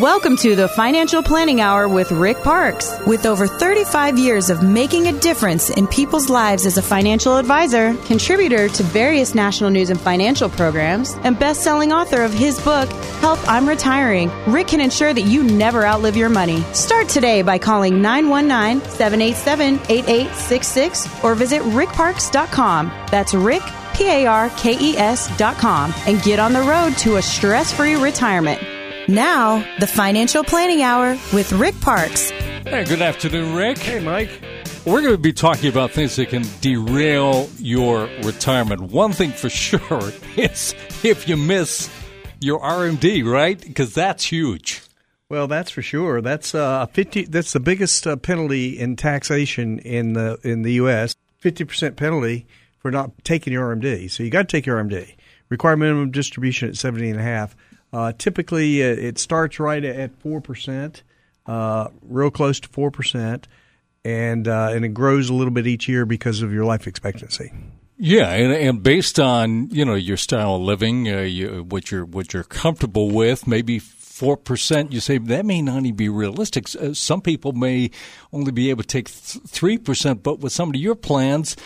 Welcome to the Financial Planning Hour with Rick Parkes. With over 35 years of making a difference in people's lives as a financial advisor, contributor to various national news and financial programs, and best-selling author of his book, Help I'm Retiring, Rick can ensure that you never outlive your money. Start today by calling 919-787-8866 or visit rickparkes.com. That's Rick P-A-R-K-E-S dot com and get on the road to a stress-free retirement. Now, the Financial Planning Hour with Rick Parkes. Hey, good afternoon, Rick. Hey, Mike. We're going to be talking about things that can derail your retirement. One thing for sure is if you miss your RMD, right? Because that's huge. Well, that's for sure. That's uh, fifty. That's the biggest uh, penalty in taxation in the in the U.S. Fifty percent penalty for not taking your RMD. So you got to take your RMD. Required minimum distribution at seventy and a half. Uh, typically, uh, it starts right at four percent, uh, real close to four percent, and uh, and it grows a little bit each year because of your life expectancy. Yeah, and, and based on you know your style of living, uh, you, what you're what you're comfortable with, maybe four percent. You say that may not even be realistic. Uh, some people may only be able to take three percent, but with some of your plans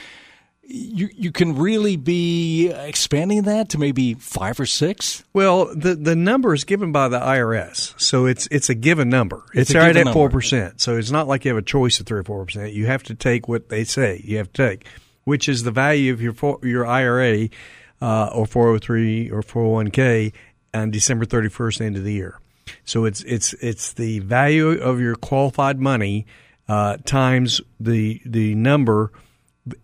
you you can really be expanding that to maybe five or six. Well, the the number is given by the IRS, so it's it's a given number. It's, it's right at four percent, so it's not like you have a choice of three or four percent. You have to take what they say you have to take, which is the value of your your IRA uh, or four hundred three or four hundred one k on December thirty first, end of the year. So it's it's it's the value of your qualified money uh, times the the number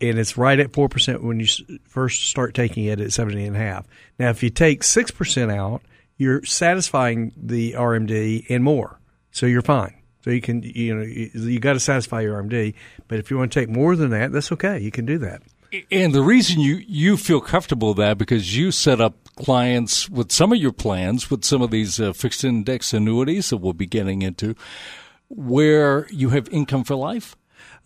and it's right at 4% when you first start taking it at 70 and a half. Now, if you take 6% out, you're satisfying the RMD and more. So you're fine. So you can, you know, you, you got to satisfy your RMD. But if you want to take more than that, that's okay. You can do that. And the reason you, you feel comfortable with that because you set up clients with some of your plans with some of these uh, fixed index annuities that we'll be getting into where you have income for life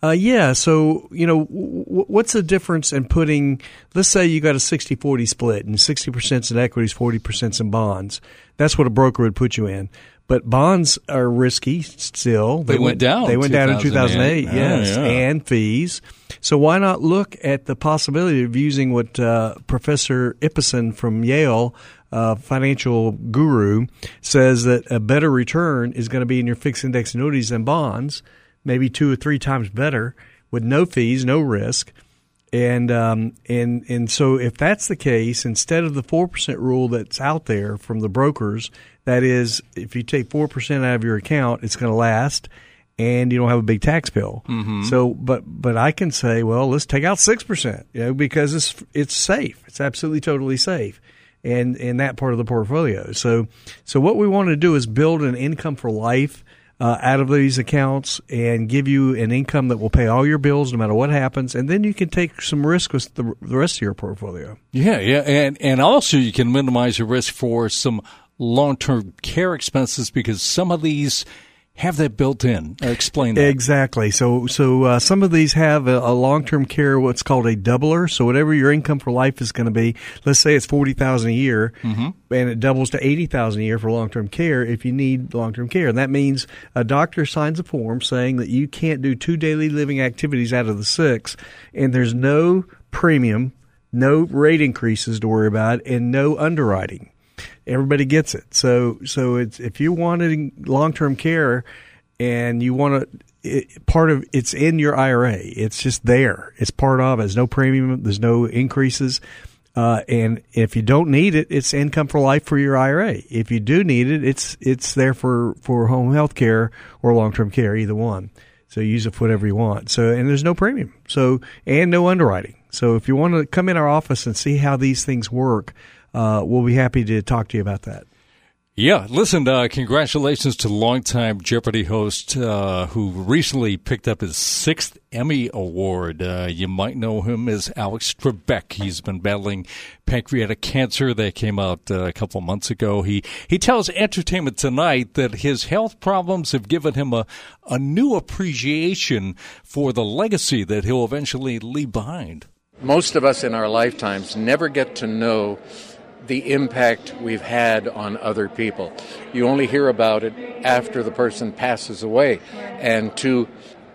uh, yeah. So, you know, w- what's the difference in putting, let's say you got a 60 40 split and 60% in equities, 40% in bonds. That's what a broker would put you in. But bonds are risky still. They, they went, went, down. They went down in 2008, yes, yeah. and fees. So why not look at the possibility of using what uh, Professor Ibbotson from Yale uh, financial guru says that a better return is going to be in your fixed index annuities than bonds maybe two or three times better with no fees, no risk. And um, and and so if that's the case, instead of the four percent rule that's out there from the brokers, that is, if you take four percent out of your account, it's going to last, and you don't have a big tax bill. Mm-hmm. So, but but I can say, well, let's take out six percent, you know, because it's it's safe. It's absolutely totally safe and in that part of the portfolio. So, so what we want to do is build an income for life uh, out of these accounts and give you an income that will pay all your bills no matter what happens, and then you can take some risk with the, the rest of your portfolio. Yeah, yeah, and and also you can minimize your risk for some long term care expenses because some of these have that built in. Uh, explain that. Exactly. So, so uh, some of these have a, a long term care, what's called a doubler. So, whatever your income for life is going to be, let's say it's forty thousand a year, mm-hmm. and it doubles to eighty thousand a year for long term care if you need long term care. And that means a doctor signs a form saying that you can't do two daily living activities out of the six, and there's no premium, no rate increases to worry about, and no underwriting everybody gets it. So so it's if you wanted long term care and you want to. It, part of it's in your IRA. It's just there. It's part of. It. There's no premium. There's no increases. Uh, and if you don't need it, it's income for life for your IRA. If you do need it, it's it's there for, for home health care or long term care, either one. So use it for whatever you want. So and there's no premium. So and no underwriting. So if you want to come in our office and see how these things work, uh, we'll be happy to talk to you about that. Yeah, listen, uh, congratulations to longtime Jeopardy host uh, who recently picked up his sixth Emmy Award. Uh, you might know him as Alex Trebek. He's been battling pancreatic cancer that came out uh, a couple months ago. He he tells Entertainment Tonight that his health problems have given him a, a new appreciation for the legacy that he'll eventually leave behind. Most of us in our lifetimes never get to know the impact we've had on other people. You only hear about it after the person passes away. And to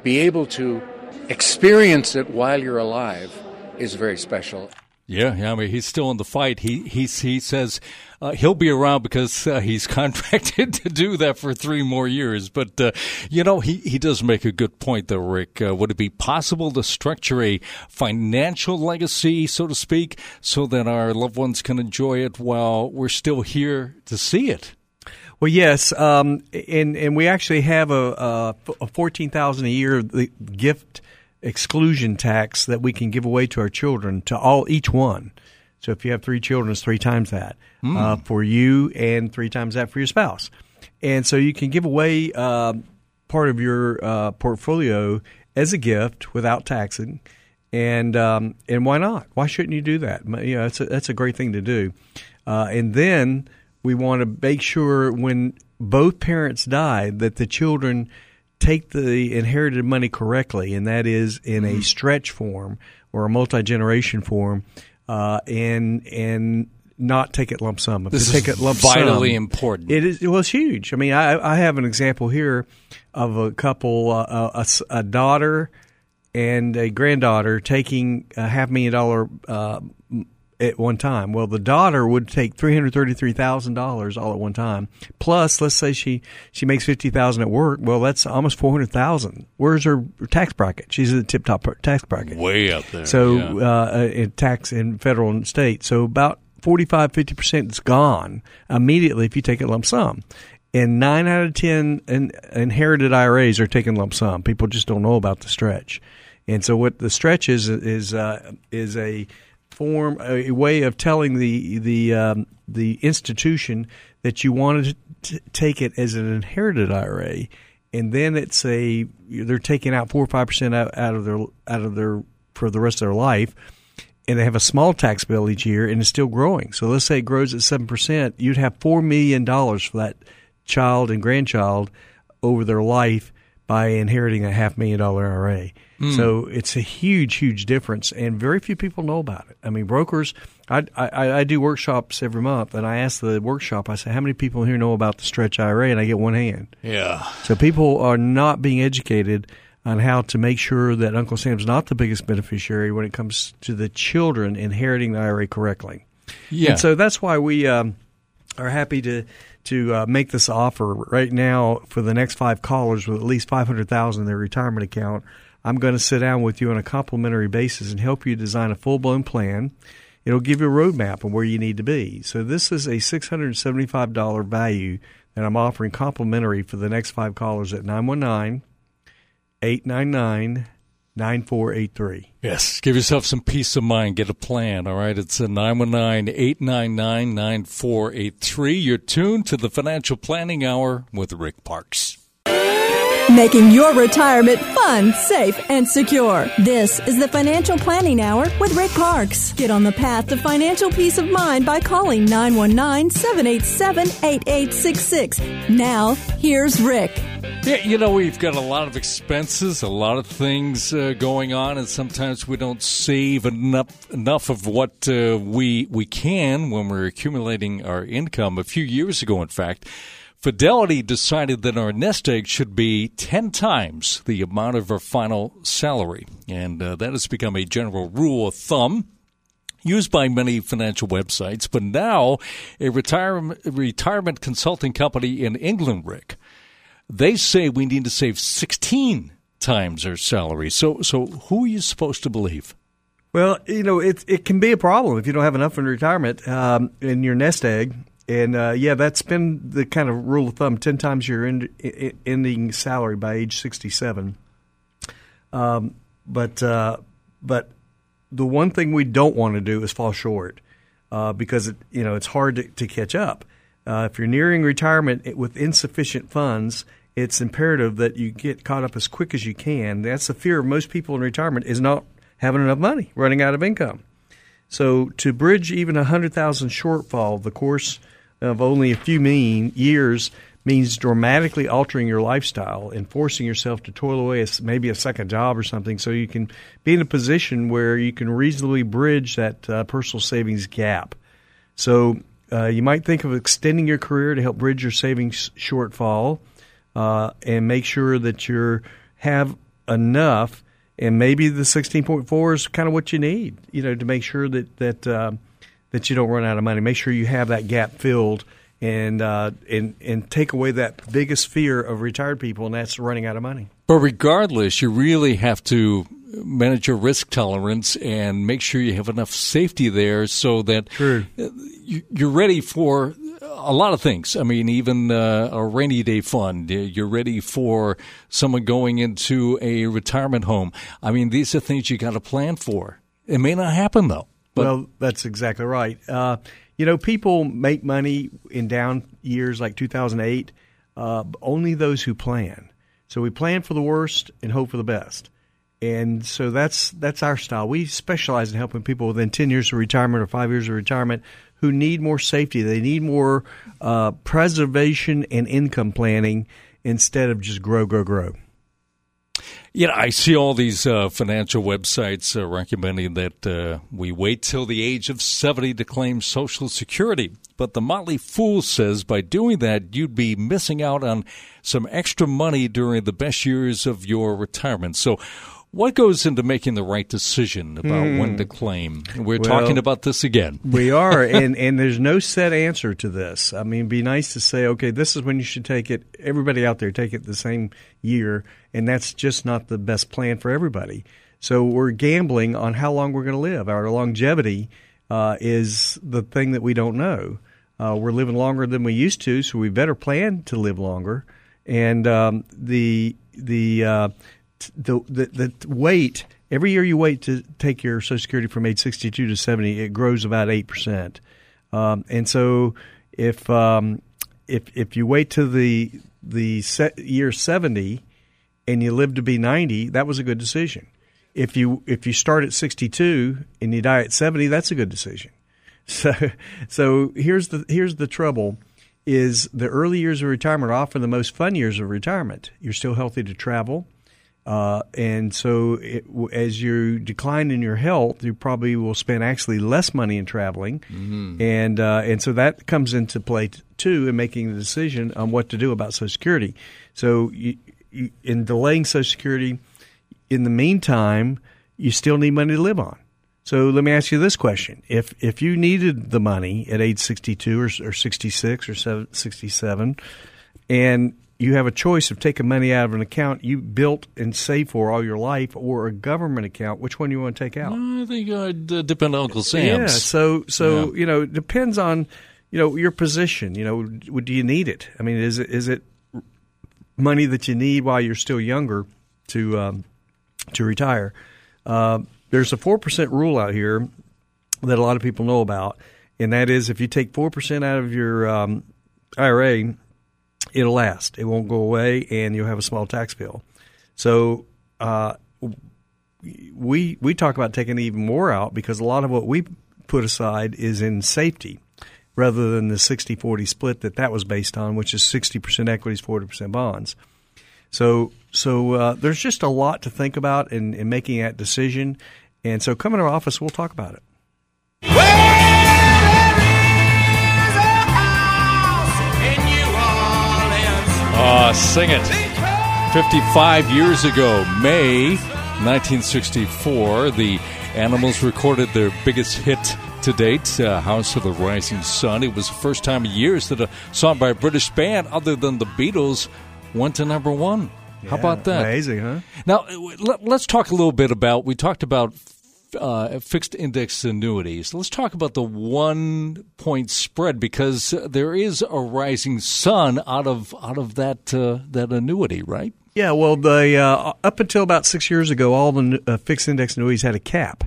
be able to experience it while you're alive is very special. Yeah, yeah. I mean, he's still in the fight. He he he says uh, he'll be around because uh, he's contracted to do that for three more years. But uh, you know, he he does make a good point, though, Rick. Uh, would it be possible to structure a financial legacy, so to speak, so that our loved ones can enjoy it while we're still here to see it? Well, yes, um, and and we actually have a, a, a fourteen thousand a year gift exclusion tax that we can give away to our children to all each one. So if you have three children, it's three times that mm. uh, for you, and three times that for your spouse. And so you can give away uh, part of your uh, portfolio as a gift without taxing. And um, and why not? Why shouldn't you do that? You know, that's a, that's a great thing to do. Uh, and then we want to make sure when both parents die that the children take the inherited money correctly, and that is in mm-hmm. a stretch form or a multi generation form, uh, and and not take it lump sum. If this take is it lump vitally sum, important. It is. Well, it's huge. I mean, I, I have an example here of a couple, uh, a, a, daughter and a granddaughter taking a half million dollar uh, at one time. Well, the daughter would take three hundred thirty-three thousand dollars all at one time. Plus, let's say she she makes fifty thousand at work. Well, that's almost four hundred thousand. Where's her tax bracket? She's in the tip-top tax bracket, way up there. So, yeah. uh, in tax in federal and state, so about 45 50 percent is gone immediately if you take a lump sum. And nine out of ten in, inherited IRAs are taking lump sum. People just don't know about the stretch. And so, what the stretch is is uh, is a form, a way of telling the the um, the institution that you wanted to take it as an inherited IRA, and then it's a they're taking out four or five percent out, out of their out of their for the rest of their life, and they have a small tax bill each year, and it's still growing. So let's say it grows at seven percent, you'd have four million dollars for that child and grandchild over their life by inheriting a half million dollar IRA. Mm. So it's a huge, huge difference, and very few people know about it. I mean, brokers. I, I, I do workshops every month, and I ask the workshop. I say, "How many people here know about the stretch IRA?" And I get one hand. Yeah. So people are not being educated on how to make sure that Uncle Sam's not the biggest beneficiary when it comes to the children inheriting the IRA correctly. Yeah. And so that's why we um, are happy to to uh, make this offer right now for the next five callers with at least five hundred thousand in their retirement account. I'm going to sit down with you on a complimentary basis and help you design a full blown plan. It'll give you a roadmap of where you need to be. So this is a $675 value that I'm offering complimentary for the next five callers at 919 899 9483. Yes, give yourself some peace of mind. Get a plan, all right? It's a 919 899 9483. You're tuned to the Financial Planning Hour with Rick Parkes. Making your retirement fun, safe, and secure. This is the Financial Planning Hour with Rick Parkes. Get on the path to financial peace of mind by calling 919 787 8866. Now, here's Rick. Yeah, you know, we've got a lot of expenses, a lot of things uh, going on, and sometimes we don't save enough enough of what uh, we we can when we're accumulating our income. A few years ago, in fact, Fidelity decided that our nest egg should be 10 times the amount of our final salary. And uh, that has become a general rule of thumb used by many financial websites. But now, a retirement, retirement consulting company in England, Rick, they say we need to save 16 times our salary. So, so who are you supposed to believe? Well, you know, it it can be a problem if you don't have enough in retirement um, in your nest egg. And uh, yeah, that's been the kind of rule of thumb: ten times your end, ending salary by age sixty-seven. Um, but uh, but the one thing we don't want to do is fall short uh, because it, you know it's hard to, to catch up. Uh, if you're nearing retirement with insufficient funds, it's imperative that you get caught up as quick as you can. That's the fear of most people in retirement is not having enough money, running out of income. So to bridge even a hundred thousand shortfall, the course of only a few mean years means dramatically altering your lifestyle and forcing yourself to toil away a, maybe a second job or something so you can be in a position where you can reasonably bridge that uh, personal savings gap. So uh, you might think of extending your career to help bridge your savings shortfall, uh, and make sure that you have enough. And maybe the sixteen point four is kind of what you need, you know, to make sure that that uh, that you don't run out of money. Make sure you have that gap filled and uh, and and take away that biggest fear of retired people, and that's running out of money. But regardless, you really have to manage your risk tolerance and make sure you have enough safety there so that True. you're ready for a lot of things. I mean, even uh, a rainy day fund. You're ready for someone going into a retirement home. I mean, these are things you got to plan for. It may not happen though. But well, that's exactly right. Uh, you know, people make money in down years like 2008. Uh, only those who plan. So we plan for the worst and hope for the best. And so that's that's our style. We specialize in helping people within 10 years of retirement or 5 years of retirement who need more safety. They need more uh, preservation and income planning instead of just grow, grow, grow. You know, I see all these uh, financial websites uh, recommending that uh, we wait till the age of 70 to claim Social Security. But the Motley Fool says by doing that, you'd be missing out on some extra money during the best years of your retirement. So, what goes into making the right decision about mm. when hmm. to claim? We're well, talking about this again. We are, and, and there's no set answer to this. I mean, be nice to say, okay, this is when you should take it. Everybody out there take it the same year, and that's just not the best plan for everybody. So we're gambling on how long we're going to live. Our longevity uh, is the thing that we don't know. Uh, we're living longer than we used to, so we better plan to live longer. And um, the the uh, the, the the wait every year you wait to take your Social Security from age 62 to 70, it grows about eight percent. Um, and so if um, if if you wait to the the year 70 and you live to be 90, that was a good decision. If you if you start at 62 and you die at 70, that's a good decision. So so here's the here's the trouble is the early years of retirement are often the most fun years of retirement. You're still healthy to travel. Uh, and so, it, as you decline in your health, you probably will spend actually less money in traveling, mm-hmm. and uh, and so that comes into play t- too in making the decision on what to do about Social Security. So, you, you, in delaying Social Security, in the meantime, you still need money to live on. So let me ask you this question: If if you needed the money at age sixty two or, or sixty six or 67, and you have a choice of taking money out of an account you built and saved for all your life or a government account. Which one do you want to take out? I think I'd uh, depend on Uncle Sam's. Yeah, so so yeah. you know, it depends on you know your position. You know, do you need it? I mean, is it is it money that you need while you're still younger to um, to retire? Uh, there's a four percent rule out here that a lot of people know about, and that is if you take four percent out of your um, IRA it'll last. It won't go away, and you'll have a small tax bill. So uh, we we talk about taking even more out because a lot of what we put aside is in safety rather than the 60-40 split that that was based on, which is 60% equities, 40% bonds. So so uh, there's just a lot to think about in, in making that decision. And so come into our office, we'll talk about it. Uh, sing it. 55 years ago, May 1964, the Animals recorded their biggest hit to date, uh, House of the Rising Sun. It was the first time in years that a song by a British band other than the Beatles went to number one. How about that? Amazing, huh? Now, let, us talk a little bit about, we talked about uh, fixed index annuities. Let's talk about the one point spread because there is a rising sun out of out of that uh, that annuity, right? Yeah, well, the uh, up until about six years ago, all the uh, fixed index annuities had a cap,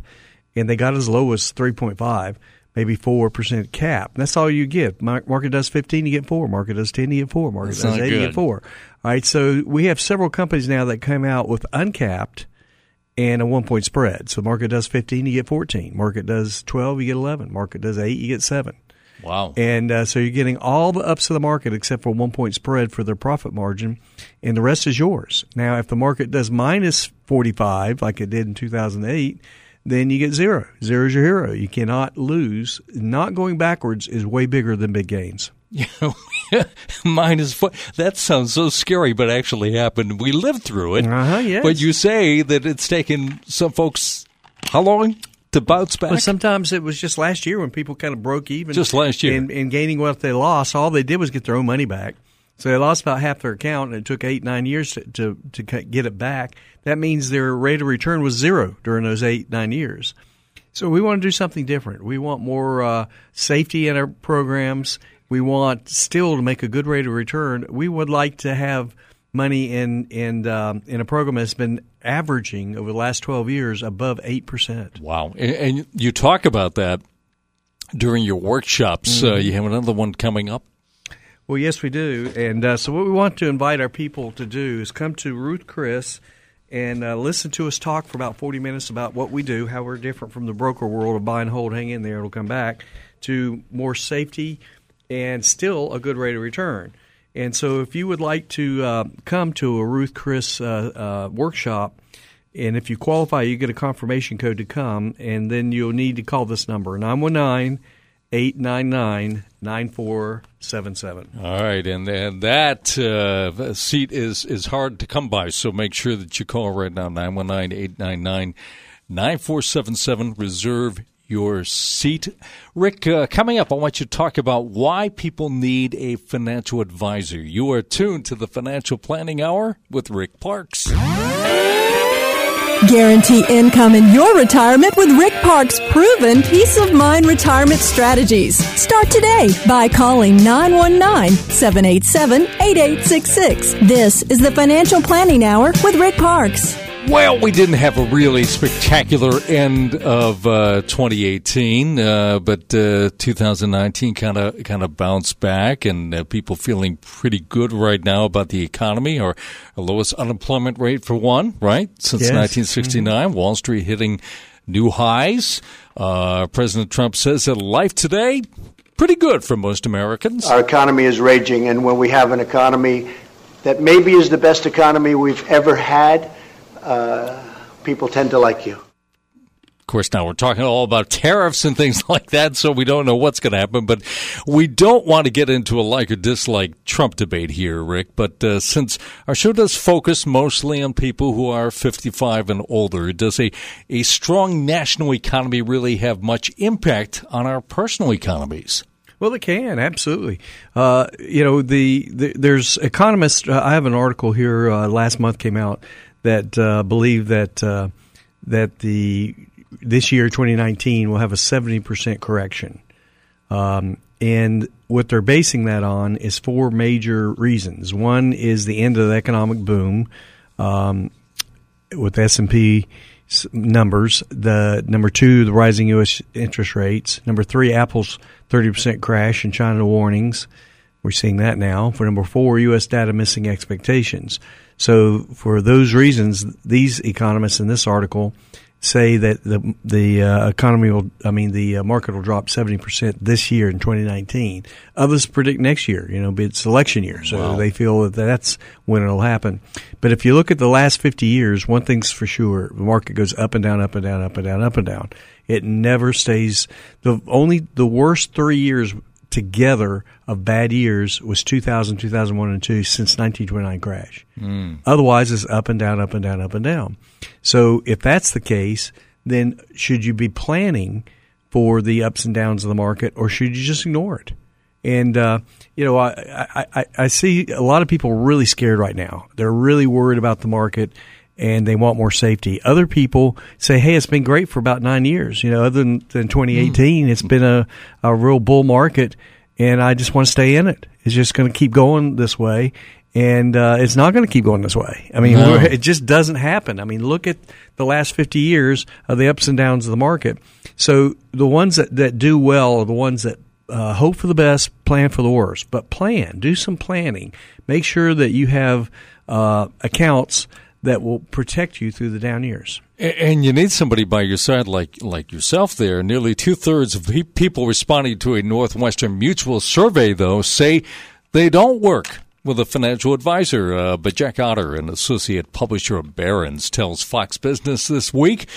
and they got as low as three point five, maybe four percent cap. That's all you get. Market does fifteen, you get four. Market does ten, you get four. Market That's does eight, good. you get four. All right, so we have several companies now that come out with uncapped and a one point spread. So market does 15, you get 14. Market does 12, you get 11. Market does 8, you get 7. Wow. And uh, so you're getting all the ups of the market except for one point spread for their profit margin, and the rest is yours. Now, if the market does minus 45, like it did in 2008, then you get zero. Zero is your hero. You cannot lose. Not going backwards is way bigger than big gains. Yeah, mine is. That sounds so scary, but actually happened. We lived through it. Uh-huh, yes. But you say that it's taken some folks how long to bounce back? Well, sometimes it was just last year when people kind of broke even. Just last year, and, and gaining what they lost. All they did was get their own money back. So they lost about half their account, and it took eight nine years to, to to get it back. That means their rate of return was zero during those eight nine years. So we want to do something different. We want more uh, safety in our programs we want still to make a good rate of return. We would like to have money in in um, in a program that's been averaging over the last 12 years above 8%. Wow. And, and you talk about that during your workshops. Uh, mm-hmm. Uh, you have another one coming up? Well, yes, we do. And uh, so, what we want to invite our people to do is come to Ruth Chris and uh, listen to us talk for about 40 minutes about what we do, how we're different from the broker world of buy and hold, hang in there, it'll come back, to more safety and still a good rate of return. And so, if you would like to uh, come to a Ruth Chris uh, uh, workshop, and if you qualify, you get a confirmation code to come, and then you'll need to call this number 919 899 9477. All right, and, and that uh, seat is, is hard to come by, so make sure that you call right now 919 899 9477. Reserve your seat. Rick, uh, coming up, I want you to talk about why people need a financial advisor. You are tuned to the Financial Planning Hour with Rick Parkes. Guarantee income in your retirement with Rick Parkes' proven peace of mind retirement strategies. Start today by calling 919 787 8866. This is the Financial Planning Hour with Rick Parkes. Well, we didn't have a really spectacular end of uh, 2018, uh, but uh, 2019 kind of kind of bounced back, and uh, people feeling pretty good right now about the economy. Our, our lowest unemployment rate for one, right, since yes. 1969. Mm-hmm. Wall Street hitting new highs. Uh, President Trump says that life today pretty good for most Americans. Our economy is raging, and when we have an economy that maybe is the best economy we've ever had uh, people tend to like you. Of course, now we're talking all about tariffs and things like that, so we don't know what's going to happen. But we don't want to get into a like or dislike Trump debate here, Rick. But uh, since our show does focus mostly on people who are 55 and older, does a, a strong national economy really have much impact on our personal economies? Well, it can absolutely. Uh, you know, the, the, there's economists. Uh, I have an article here uh, last month came out that uh, believe that uh, that the this year 2019 will have a 70% correction. Um, and what they're basing that on is four major reasons. One is the end of the economic boom um, with S&P numbers. The number two, the rising U.S. interest rates. Number three, Apple's 30% crash and China warnings. We're seeing that now. For number four, U.S. data missing expectations. So for those reasons, these economists in this article say that the the uh, economy will, I mean, the uh, market will drop seventy percent this year in 2019. Others predict next year. You know, it's election year, so wow. they feel that that's when it'll happen. But if you look at the last 50 years, one thing's for sure: the market goes up and down, up and down, up and down, up and down. It never stays. The only the worst three years together of bad years was 2000, 2001, and 2 since 1929 crash. Mm. Otherwise, it's up and down, up and down, up and down. So if that's the case, then should you be planning for the ups and downs of the market, or should you just ignore it? And uh, you know, I, I I see a lot of people really scared right now. They're really worried about the market and they want more safety. Other people say, "Hey, it's been great for about nine years." You know, other than, than 2018, mm. it's been a, a real bull market, and I just want to stay in it. It's just going to keep going this way, and uh, it's not going to keep going this way. I mean, no. it just doesn't happen. I mean, look at the last 50 years of the ups and downs of the market. So the ones that, that do well are the ones that uh, hope for the best, plan for the worst, but plan, do some planning. Make sure that you have uh, accounts that will protect you through the down years. And you need somebody by your side like like yourself there. Nearly two thirds of people responding to a Northwestern Mutual survey, though, say they don't work with a financial advisor. Uh, but Jack Otter, an associate publisher of Barron's, tells Fox Business this week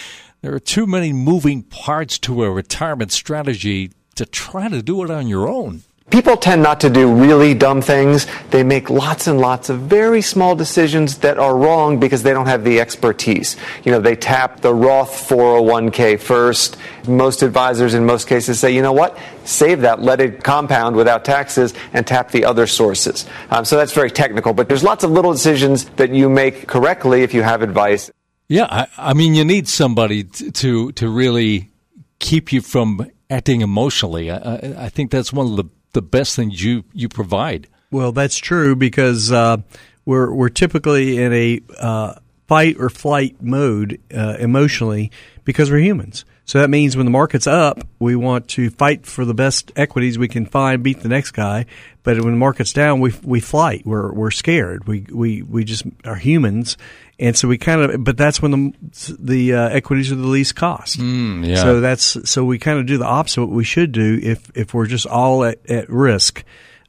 there are too many moving parts to a retirement strategy to try to do it on your own. People tend not to do really dumb things. They make lots and lots of very small decisions that are wrong because they don't have the expertise. You know, they tap the Roth 401k first. Most advisors in most cases say, you know what? Save that, let it compound without taxes, and tap the other sources. Um, so that's very technical, but there's lots of little decisions that you make correctly if you have advice. Yeah, I, I mean, you need somebody t- to to really keep you from acting emotionally. I, I think that's one of the the best things you you provide. Well, that's true because uh, we're we're typically in a uh, fight or flight mode uh, emotionally because we're humans. So that means when the market's up, we want to fight for the best equities we can find, beat the next guy. But when the market's down, we we flight. We're we're scared. We we we just are humans, and so we kind of. But that's when the the uh, equities are the least cost. Mm, yeah. So that's so we kind of do the opposite. What we should do if if we're just all at at risk.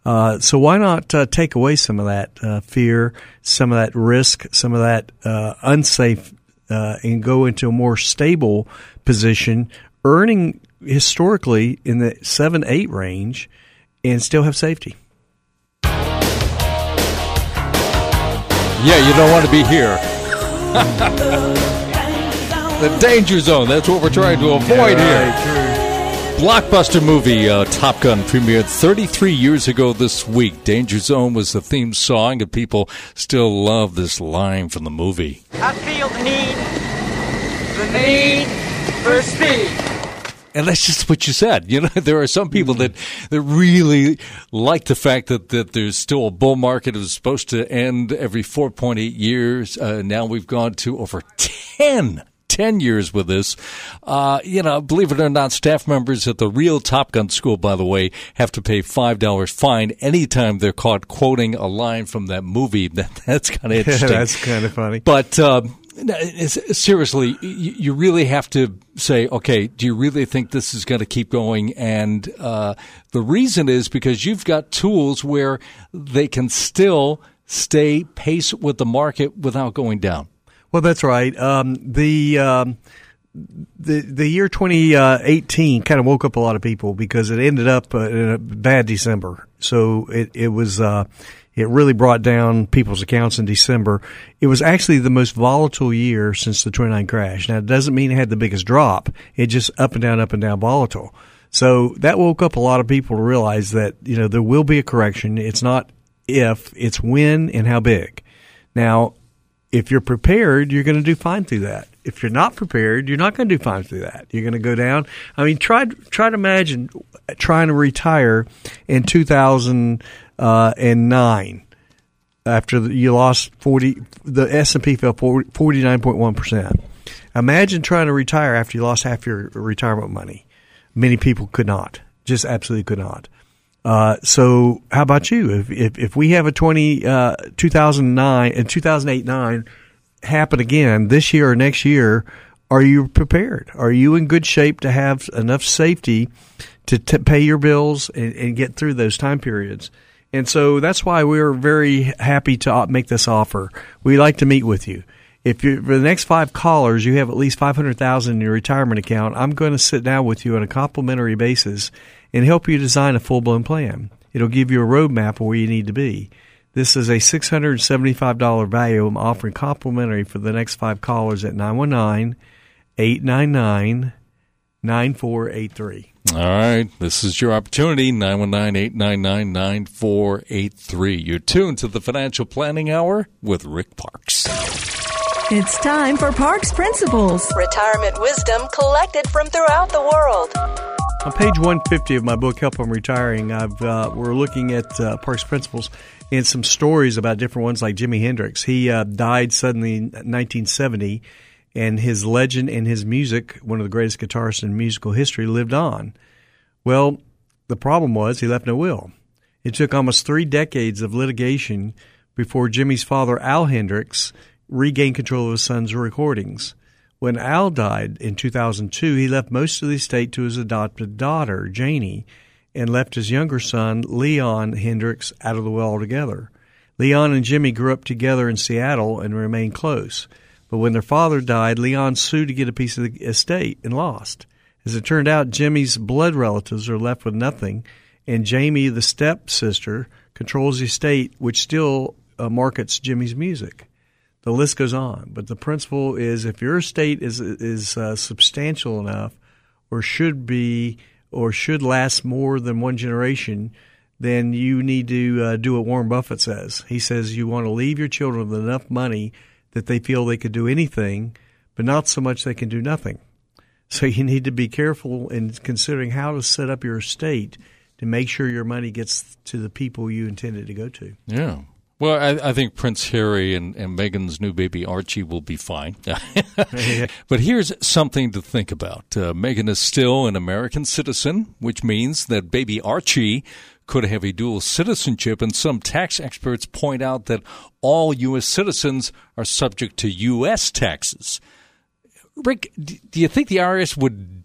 Uh, so why not uh, take away some of that uh, fear, some of that risk, some of that uh, unsafe, uh, and go into a more stable position, earning historically in the seven eight range, and still have safety. Yeah, you don't want to be here. The danger zone. That's what we're trying to avoid here. Blockbuster movie uh, Top Gun premiered 33 years ago this week. Danger Zone was the theme song, and people still love this line from the movie. I feel the need, the need for speed. And that's just what you said. You know, there are some people that, that really like the fact that, that there's still a bull market. It was supposed to end every 4.8 years. Uh, now we've gone to over 10 10 years with this. Uh, you know, believe it or not, staff members at the real Top Gun school, by the way, have to pay $5 fine anytime they're caught quoting a line from that movie. That, that's kind of interesting. that's kind of funny. But, uh, seriously, you really have to say, okay, do you really think this is going to keep going? And uh, the reason is because you've got tools where they can still stay pace with the market without going down. Well, that's right. Um, the um, the the year 2018 kind of woke up a lot of people because it ended up uh, in a bad December. So it it was uh, it really brought down people's accounts in December. It was actually the most volatile year since the 29 crash. Now it doesn't mean it had the biggest drop. It just up and down, up and down, volatile. So that woke up a lot of people to realize that you know there will be a correction. It's not if, it's when and how big. Now if you're prepared, you're going to do fine through that. If you're not prepared, you're not going to do fine through that. You're going to go down. I mean, try try to imagine trying to retire in 2009 after you lost 40. The S and P fell 49.1 percent. Imagine trying to retire after you lost half your retirement money. Many people could not, just absolutely could not. Uh, so how about you? If, if, if we have a 20, uh, 2009 and 2008 9 happen again this year or next year, are you prepared? Are you in good shape to have enough safety to t- pay your bills and, and get through those time periods? And so that's why we're very happy to make this offer. We like to meet with you. If you for the next five callers, you have at least five hundred thousand in your retirement account. I'm going to sit down with you on a complimentary basis and help you design a full blown plan. It'll give you a roadmap of where you need to be. This is a $675 value I'm offering complimentary for the next five callers at 919 899 9483. All right. This is your opportunity 919 899 9483. You're tuned to the Financial Planning Hour with Rick Parkes. It's time for Parkes Principles. Retirement wisdom collected from throughout the world. On page 150 of my book, Help I'm Retiring, I've, uh, we're looking at uh, Parkes Principles and some stories about different ones like Jimi Hendrix. He uh, died suddenly in 1970, and his legend and his music, one of the greatest guitarists in musical history, lived on. Well, the problem was he left no will. It took almost three decades of litigation before Jimi's father, Al Hendrix, regained control of his son's recordings. When Al died in 2002, he left most of the estate to his adopted daughter, Janie, and left his younger son, Leon Hendrix, out of the will altogether. Leon and Jimmy grew up together in Seattle and remained close. But when their father died, Leon sued to get a piece of the estate and lost. As it turned out, Jimi's blood relatives are left with nothing, and Jamie, the stepsister, controls the estate, which still uh, markets Jimi's music. The list goes on, but the principle is if your estate is is uh, substantial enough, or should be, or should last more than one generation, then you need to uh, do what Warren Buffett says. He says you want to leave your children with enough money that they feel they could do anything, but not so much they can do nothing. So you need to be careful in considering how to set up your estate to make sure your money gets to the people you intended to go to. Yeah. Well, I, I, think Prince Harry and, and Meghan's new baby Archie will be fine. but here's something to think about. Uh, Meghan is still an American citizen, which means that baby Archie could have a dual citizenship, and some tax experts point out that all U.S. citizens are subject to U.S. taxes. Rick, do you think the IRS would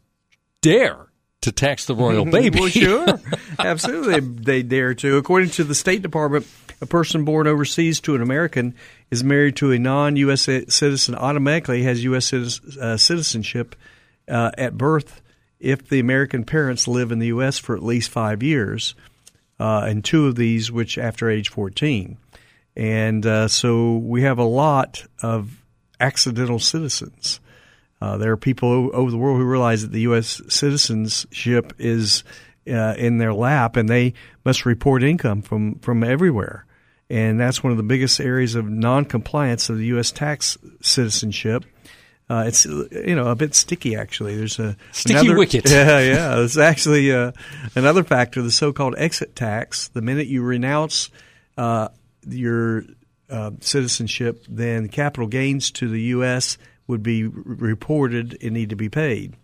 dare to tax the royal baby? well, sure. Absolutely. They dare to. According to the State Department, a person born overseas to an American is married to a non-U.S. citizen automatically has U.S. Uh, citizenship uh, at birth if the American parents live in the U.S. for at least five years, uh, and two of these which after age 14. And uh, so we have a lot of accidental citizens. Uh, there are people over the world who realize that the U.S. citizenship is uh, in their lap, and they must report income from from everywhere. And that's one of the biggest areas of non-compliance of the U.S. tax citizenship. Uh, it's you know a bit sticky actually. There's a sticky another, wicket. Yeah, yeah. There's actually uh, another factor, the so-called exit tax. The minute you renounce uh, your uh, citizenship, then capital gains to the U.S. would be reported and need to be paid.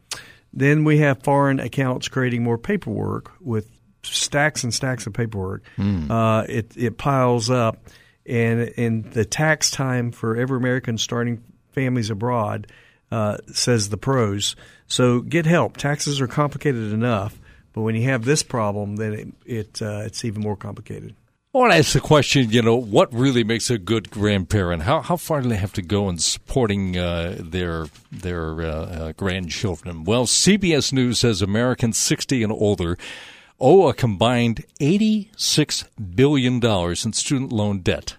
Then we have foreign accounts creating more paperwork with stacks and stacks of paperwork. Mm. Uh, it it piles up, and and the tax time for every American starting families abroad uh, says the pros. So get help. Taxes are complicated enough, but when you have this problem, then it, it uh, it's even more complicated. I want to ask the question, you know, what really makes a good grandparent? How how far do they have to go in supporting uh, their their uh, uh, grandchildren? Well, CBS News says Americans 60 and older owe a combined $86 billion in student loan debt.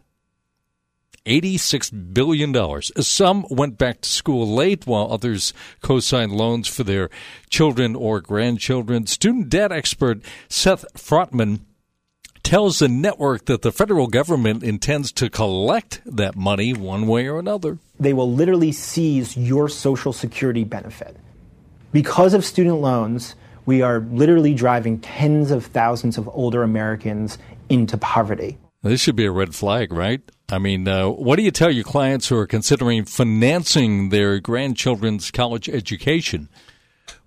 $86 billion. Some went back to school late while others co signed loans for their children or grandchildren. Student debt expert Seth Frotman tells the network that the federal government intends to collect that money one way or another. They will literally seize your Social Security benefit. Because of student loans, we are literally driving tens of thousands of older Americans into poverty. This should be a red flag, right? I mean, uh, what do you tell your clients who are considering financing their grandchildren's college education?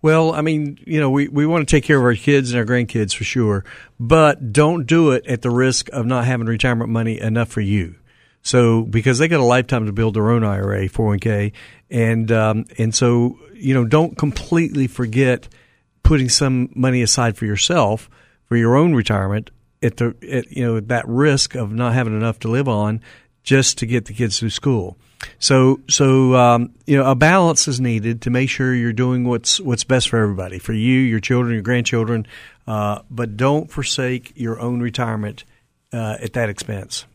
Well, I mean, you know, we, we want to take care of our kids and our grandkids for sure, but don't do it at the risk of not having retirement money enough for you. So, because they got a lifetime to build their own IRA, 401k, and um, and so you know, don't completely forget putting some money aside for yourself for your own retirement at the at, you know that risk of not having enough to live on just to get the kids through school. So so um, you know a balance is needed to make sure you're doing what's what's best for everybody, for you, your children, your grandchildren, uh, but don't forsake your own retirement uh, at that expense.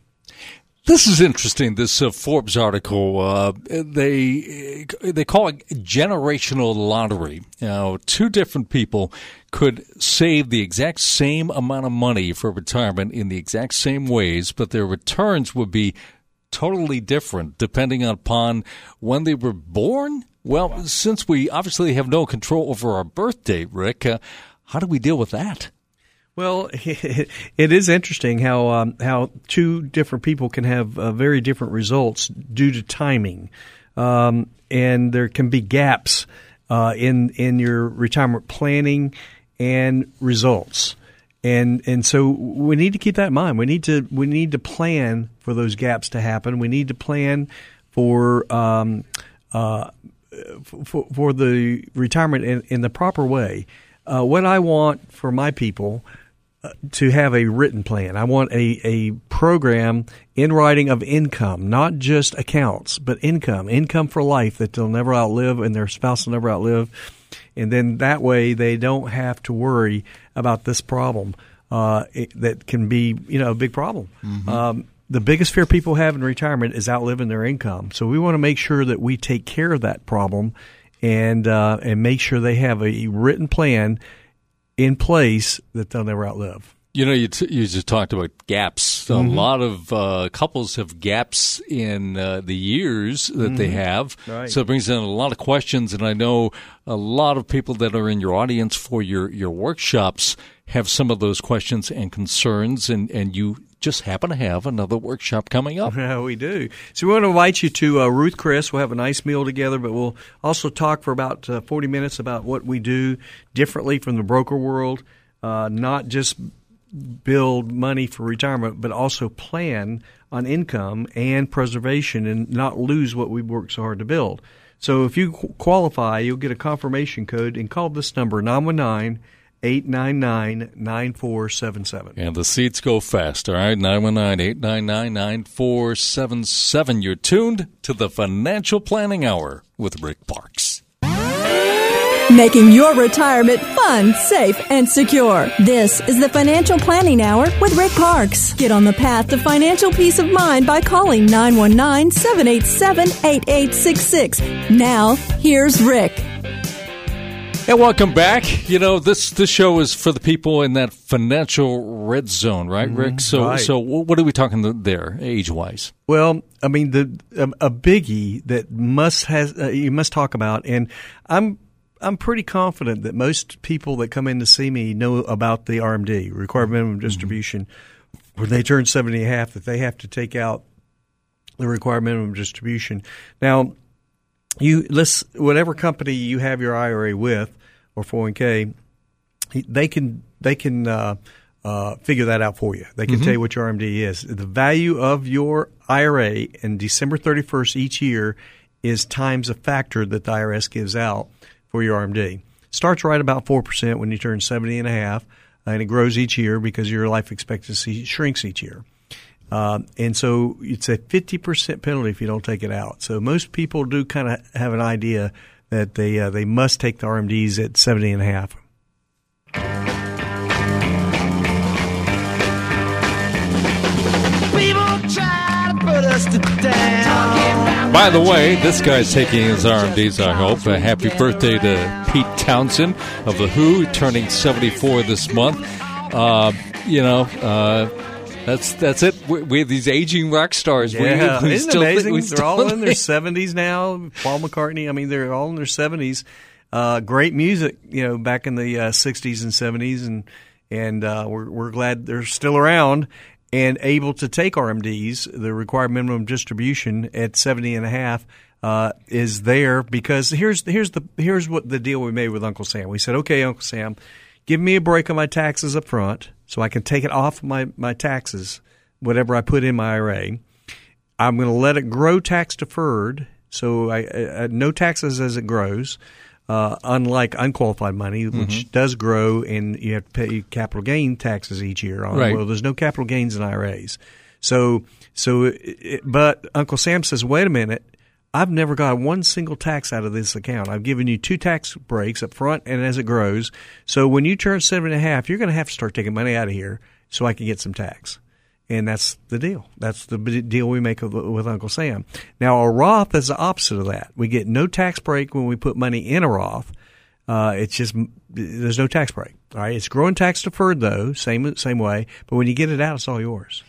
This is interesting. This uh, Forbes article, uh, they they call it generational lottery. Now, two different people could save the exact same amount of money for retirement in the exact same ways, but their returns would be totally different depending upon when they were born. Well, since we obviously have no control over our birth date, Rick, uh, how do we deal with that? Well, it is interesting how um, how two different people can have uh, very different results due to timing, um, and there can be gaps uh, in in your retirement planning and results, and and so we need to keep that in mind. We need to we need to plan for those gaps to happen. We need to plan for um, uh, for, for the retirement in, in the proper way. Uh, what I want for my people to have a written plan. I want a, a program in writing of income, not just accounts, but income, income for life that they'll never outlive and their spouse will never outlive. And then that way they don't have to worry about this problem uh, it, that can be, you know, a big problem. Mm-hmm. Um, the biggest fear people have in retirement is outliving their income. So we want to make sure that we take care of that problem and uh, and make sure they have a written plan in place that they'll never outlive. You know, you, t- you just talked about gaps. A mm-hmm. lot of uh, couples have gaps in uh, the years that mm-hmm. they have. Right. So it brings in a lot of questions. And I know a lot of people that are in your audience for your, your workshops have some of those questions and concerns. And, and you just happen to have another workshop coming up. Yeah, we do. So we want to invite you to uh, Ruth Chris. We'll have a nice meal together, but we'll also talk for about uh, 40 minutes about what we do differently from the broker world, uh, not just build money for retirement, but also plan on income and preservation and not lose what we've worked so hard to build. So if you qualify, you'll get a confirmation code and call this number 919 899 9477. And the seats go fast, all right? 919 899 9477. You're tuned to the Financial Planning Hour with Rick Parkes. Making your retirement fun, safe, and secure. This is the Financial Planning Hour with Rick Parkes. Get on the path to financial peace of mind by calling 919 787 8866. Now, here's Rick. And welcome back. You know this this show is for the people in that financial red zone, right, mm-hmm. Rick? So right. so what are we talking there, age wise? Well, I mean the a, a biggie that must has uh, you must talk about, and I'm I'm pretty confident that most people that come in to see me know about the RMD, required minimum mm-hmm. distribution. Mm-hmm. When they turn 70 and a half, that they have to take out the required minimum distribution. Now, you let's whatever company you have your IRA with or 401k, they can they can uh, uh, figure that out for you. They can mm-hmm. tell you what your RMD is. The value of your IRA in December 31st each year is times a factor that the IRS gives out for your RMD. Starts right about 4% when you turn 70 and a half, and it grows each year because your life expectancy shrinks each year. Uh, and so it's a 50% penalty if you don't take it out. So most people do kind of have an idea that they uh, they must take the RMDs at 70 and a half. By the way, this guy's taking his RMDs, I hope. A happy birthday to Pete Townshend of The Who, turning 74 this month. Uh, you know, uh, that's that's it. We, we, have these aging rock stars. Yeah, we, we isn't still, amazing? they're all in their seventies now. Paul McCartney. I mean, they're all in their seventies. Uh, great music, you know, back in the uh, '60s and '70s, and and uh, we're we're glad they're still around and able to take RMDs. The required minimum distribution at 70 and a half uh, is there because here's here's the here's what the deal we made with Uncle Sam. We said, okay, Uncle Sam, give me a break on my taxes up front so I can take it off my my taxes, whatever I put in my IRA. I'm going to let it grow tax deferred, so I, I, no taxes as it grows uh, unlike unqualified money, which mm-hmm. does grow and you have to pay capital gain taxes each year. On, right. Well, there's no capital gains in IRAs. So, so, it, but Uncle Sam says, wait a minute. I've never got one single tax out of this account. I've given you two tax breaks up front and as it grows. So when you turn seven and a half, you're going to have to start taking money out of here so I can get some tax and that's the deal. That's the deal we make with, Uncle Sam. Now, a Roth is the opposite of that. We get no tax break when we put money in a Roth. Uh, it's just there's no tax break. All right, it's growing tax deferred though, same same way. But when you get it out, it's all yours.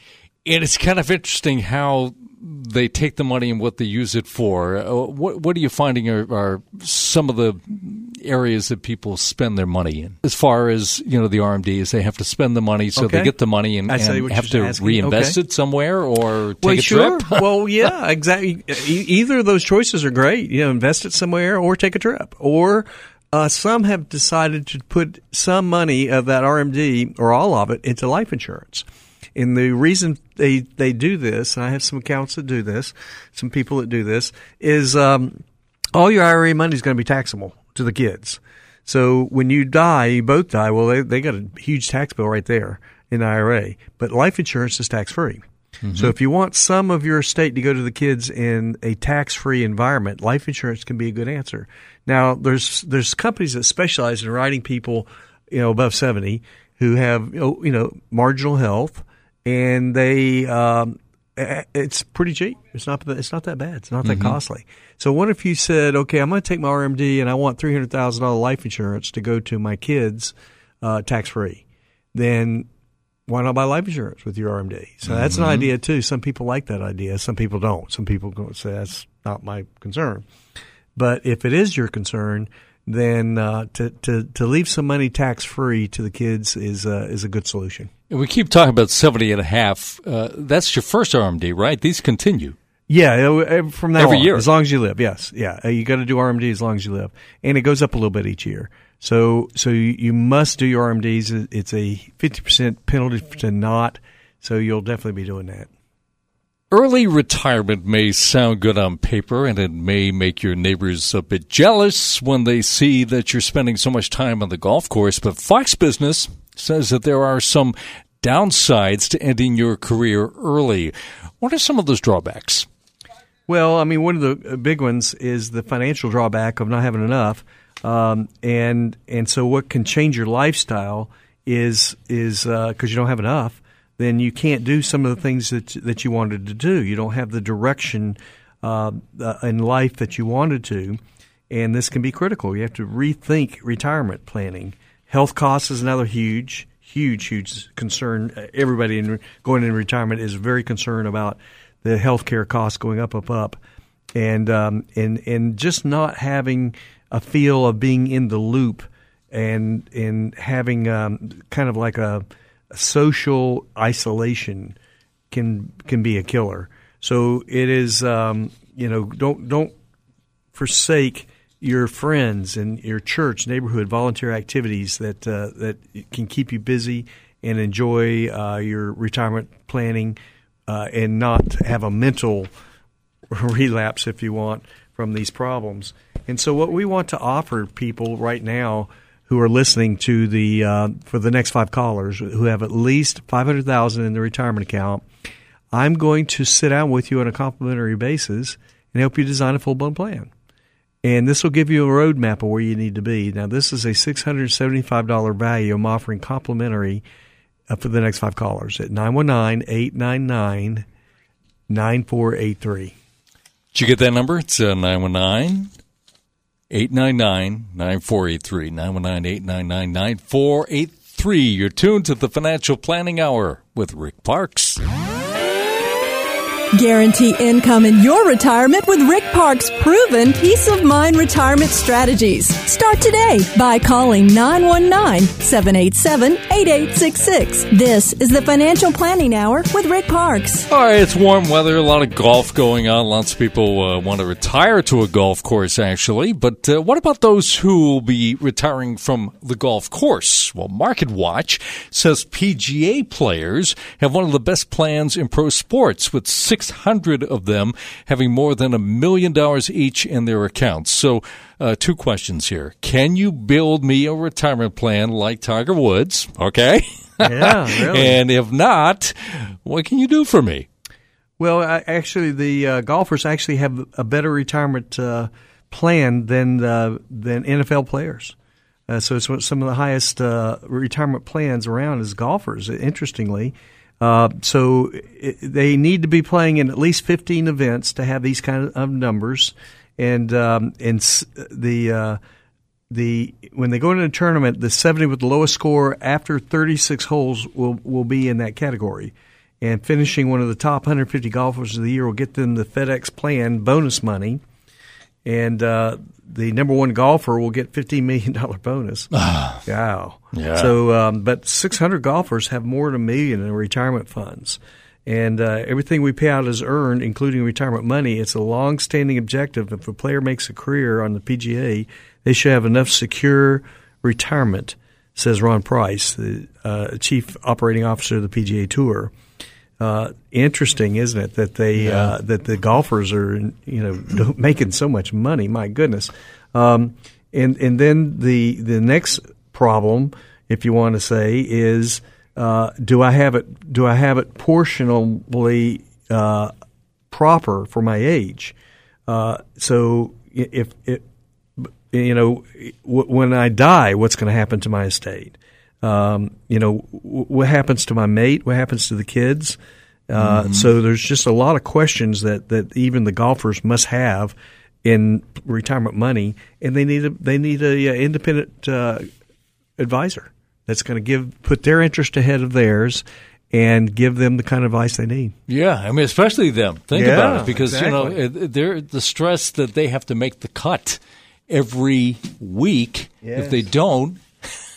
And it's kind of interesting how they take the money and what they use it for. Uh, what what are you finding are, are, some of the areas that people spend their money in? As far as you know, the RMDs, they have to spend the money, so okay. they get the money and, and have to asking. reinvest okay. it somewhere or take well, a sure. trip. well, yeah, exactly. Either of those choices are great. You know, invest it somewhere or take a trip or. Uh, some have decided to put some money of that RMD or all of it into life insurance. And the reason they they do this, and I have some accounts that do this, some people that do this, is um, all your IRA money is going to be taxable to the kids. So when you die, you both die. Well, they they got a huge tax bill right there in IRA. But life insurance is tax free. Mm-hmm. So if you want some of your estate to go to the kids in a tax free environment, life insurance can be a good answer. Now there's there's companies that specialize in writing people, you know, above seventy who have you know marginal health, and they um, it's pretty cheap. It's not it's not that bad. It's not that mm-hmm. costly. So what if you said, okay, I'm going to take my RMD and I want three hundred thousand dollar life insurance to go to my kids uh, tax free? Then why not buy life insurance with your RMD? So mm-hmm. that's an idea too. Some people like that idea. Some people don't. Some people say that's not my concern. But if it is your concern, then uh, to, to to leave some money tax free to the kids is uh, is a good solution. And we keep talking about seventy and a half. Uh, that's your first RMD, right? These continue. Yeah, uh, uh, from that every on, year, as long as you live. Yes, yeah, uh, you got to do RMD as long as you live, and it goes up a little bit each year. So so you, you must do your RMDs. It's a fifty percent penalty to not. So you'll definitely be doing that. Early retirement may sound good on paper and it may make your neighbors a bit jealous when they see that you're spending so much time on the golf course, but Fox Business says that there are some downsides to ending your career early. What are some of those drawbacks? Well, I mean, one of the big ones is the financial drawback of not having enough, um, and and so what can change your lifestyle is is because uh, you don't have enough then you can't do some of the things that that you wanted to do. You don't have the direction uh, uh, in life that you wanted to, and this can be critical. You have to rethink retirement planning. Health costs is another huge, huge, huge concern. Everybody in going into retirement is very concerned about the health care costs going up, up, up, and um, and and just not having a feel of being in the loop and and having um, kind of like a social isolation can can be a killer. So it is, um, you know, don't don't forsake your friends and your church, neighborhood, volunteer activities that uh, that can keep you busy and enjoy uh, your retirement planning, uh, and not have a mental relapse, if you want, from these problems. And so, what we want to offer people right now who are listening to the uh, for the next five callers who have at least five hundred thousand in their retirement account. I'm going to sit down with you on a complimentary basis and help you design a full blown plan. And this will give you a roadmap of where you need to be. Now, this is a $675 value I'm offering complimentary uh, for the next five callers at 919 899 9483. Did you get that number? It's uh, 919 899 9483. 919 899 9483. You're tuned to the Financial Planning Hour with Rick Parkes. Guarantee income in your retirement with Rick Parkes' proven peace of mind retirement strategies. Start today by calling 919 787 8866. This is the Financial Planning Hour with Rick Parkes. All right, it's warm weather, a lot of golf going on. Lots of people uh, want to retire to a golf course, actually. But uh, what about those who will be retiring from the golf course? Well, Market Watch says PGA players have one of the best plans in pro sports with six 600 of them having more than a million dollars each in their accounts. So, uh, two questions here. Can you build me a retirement plan like Tiger Woods? Okay. Yeah, really. and if not, what can you do for me? Well, I, actually, the uh, golfers actually have a better retirement uh, plan than uh, than NFL players. Uh, so it's some of the highest uh, retirement plans around as golfers. Interestingly, uh, so it, they need to be playing in at least 15 events to have these kind of numbers, and um, and the uh, the when they go into a tournament, the 70 with the lowest score after 36 holes will will be in that category, and finishing one of the top 150 golfers of the year will get them the FedEx Plan bonus money, and uh, the number one golfer will get fifteen million dollar bonus. wow! Yeah. So, um, but six hundred golfers have more than a million in retirement funds, and uh, everything we pay out is earned, including retirement money. It's a long-standing objective. If a player makes a career on the PGA, they should have enough secure retirement. Says Ron Price, the uh, chief operating officer of the PGA Tour. Uh, interesting, isn't it, that they yeah. uh, that the golfers are you know making so much money? My goodness. Um, and and then the the next problem, if you want to say, is uh, do I have it do I have it portionally uh, proper for my age? Uh, so if it you know when I die, what's going to happen to my estate? Um, you know w- what happens to my mate? What happens to the kids? Uh, Mm-hmm. So there's just a lot of questions that, that even the golfers must have in retirement money, and they need a they need a, uh, independent uh, advisor that's going to give put their interest ahead of theirs and give them the kind of advice they need. Yeah, I mean, especially them. Think Yeah, about it because you know they're the stress that they have to make the cut every week. If they don't,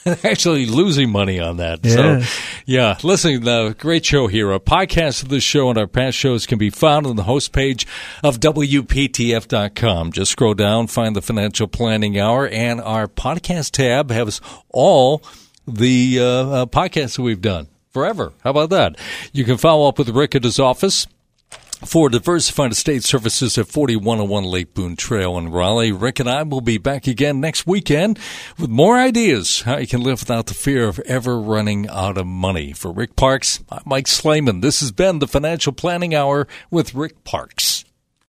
actually losing money on that. Yes. So, yeah, listen, the great show here. A podcast of this show and our past shows can be found on the host page of WPTF.com. Just scroll down, find the Financial Planning Hour, and our podcast tab has all the uh, uh, podcasts that we've done forever. How about that? You can follow up with Rick at his office for Diversified Estate Services at 4101 Lake Boone Trail in Raleigh. Rick and I will be back again next weekend with more ideas how you can live without the fear of ever running out of money. For Rick Parkes, I'm Mike Slayman. This has been the Financial Planning Hour with Rick Parkes.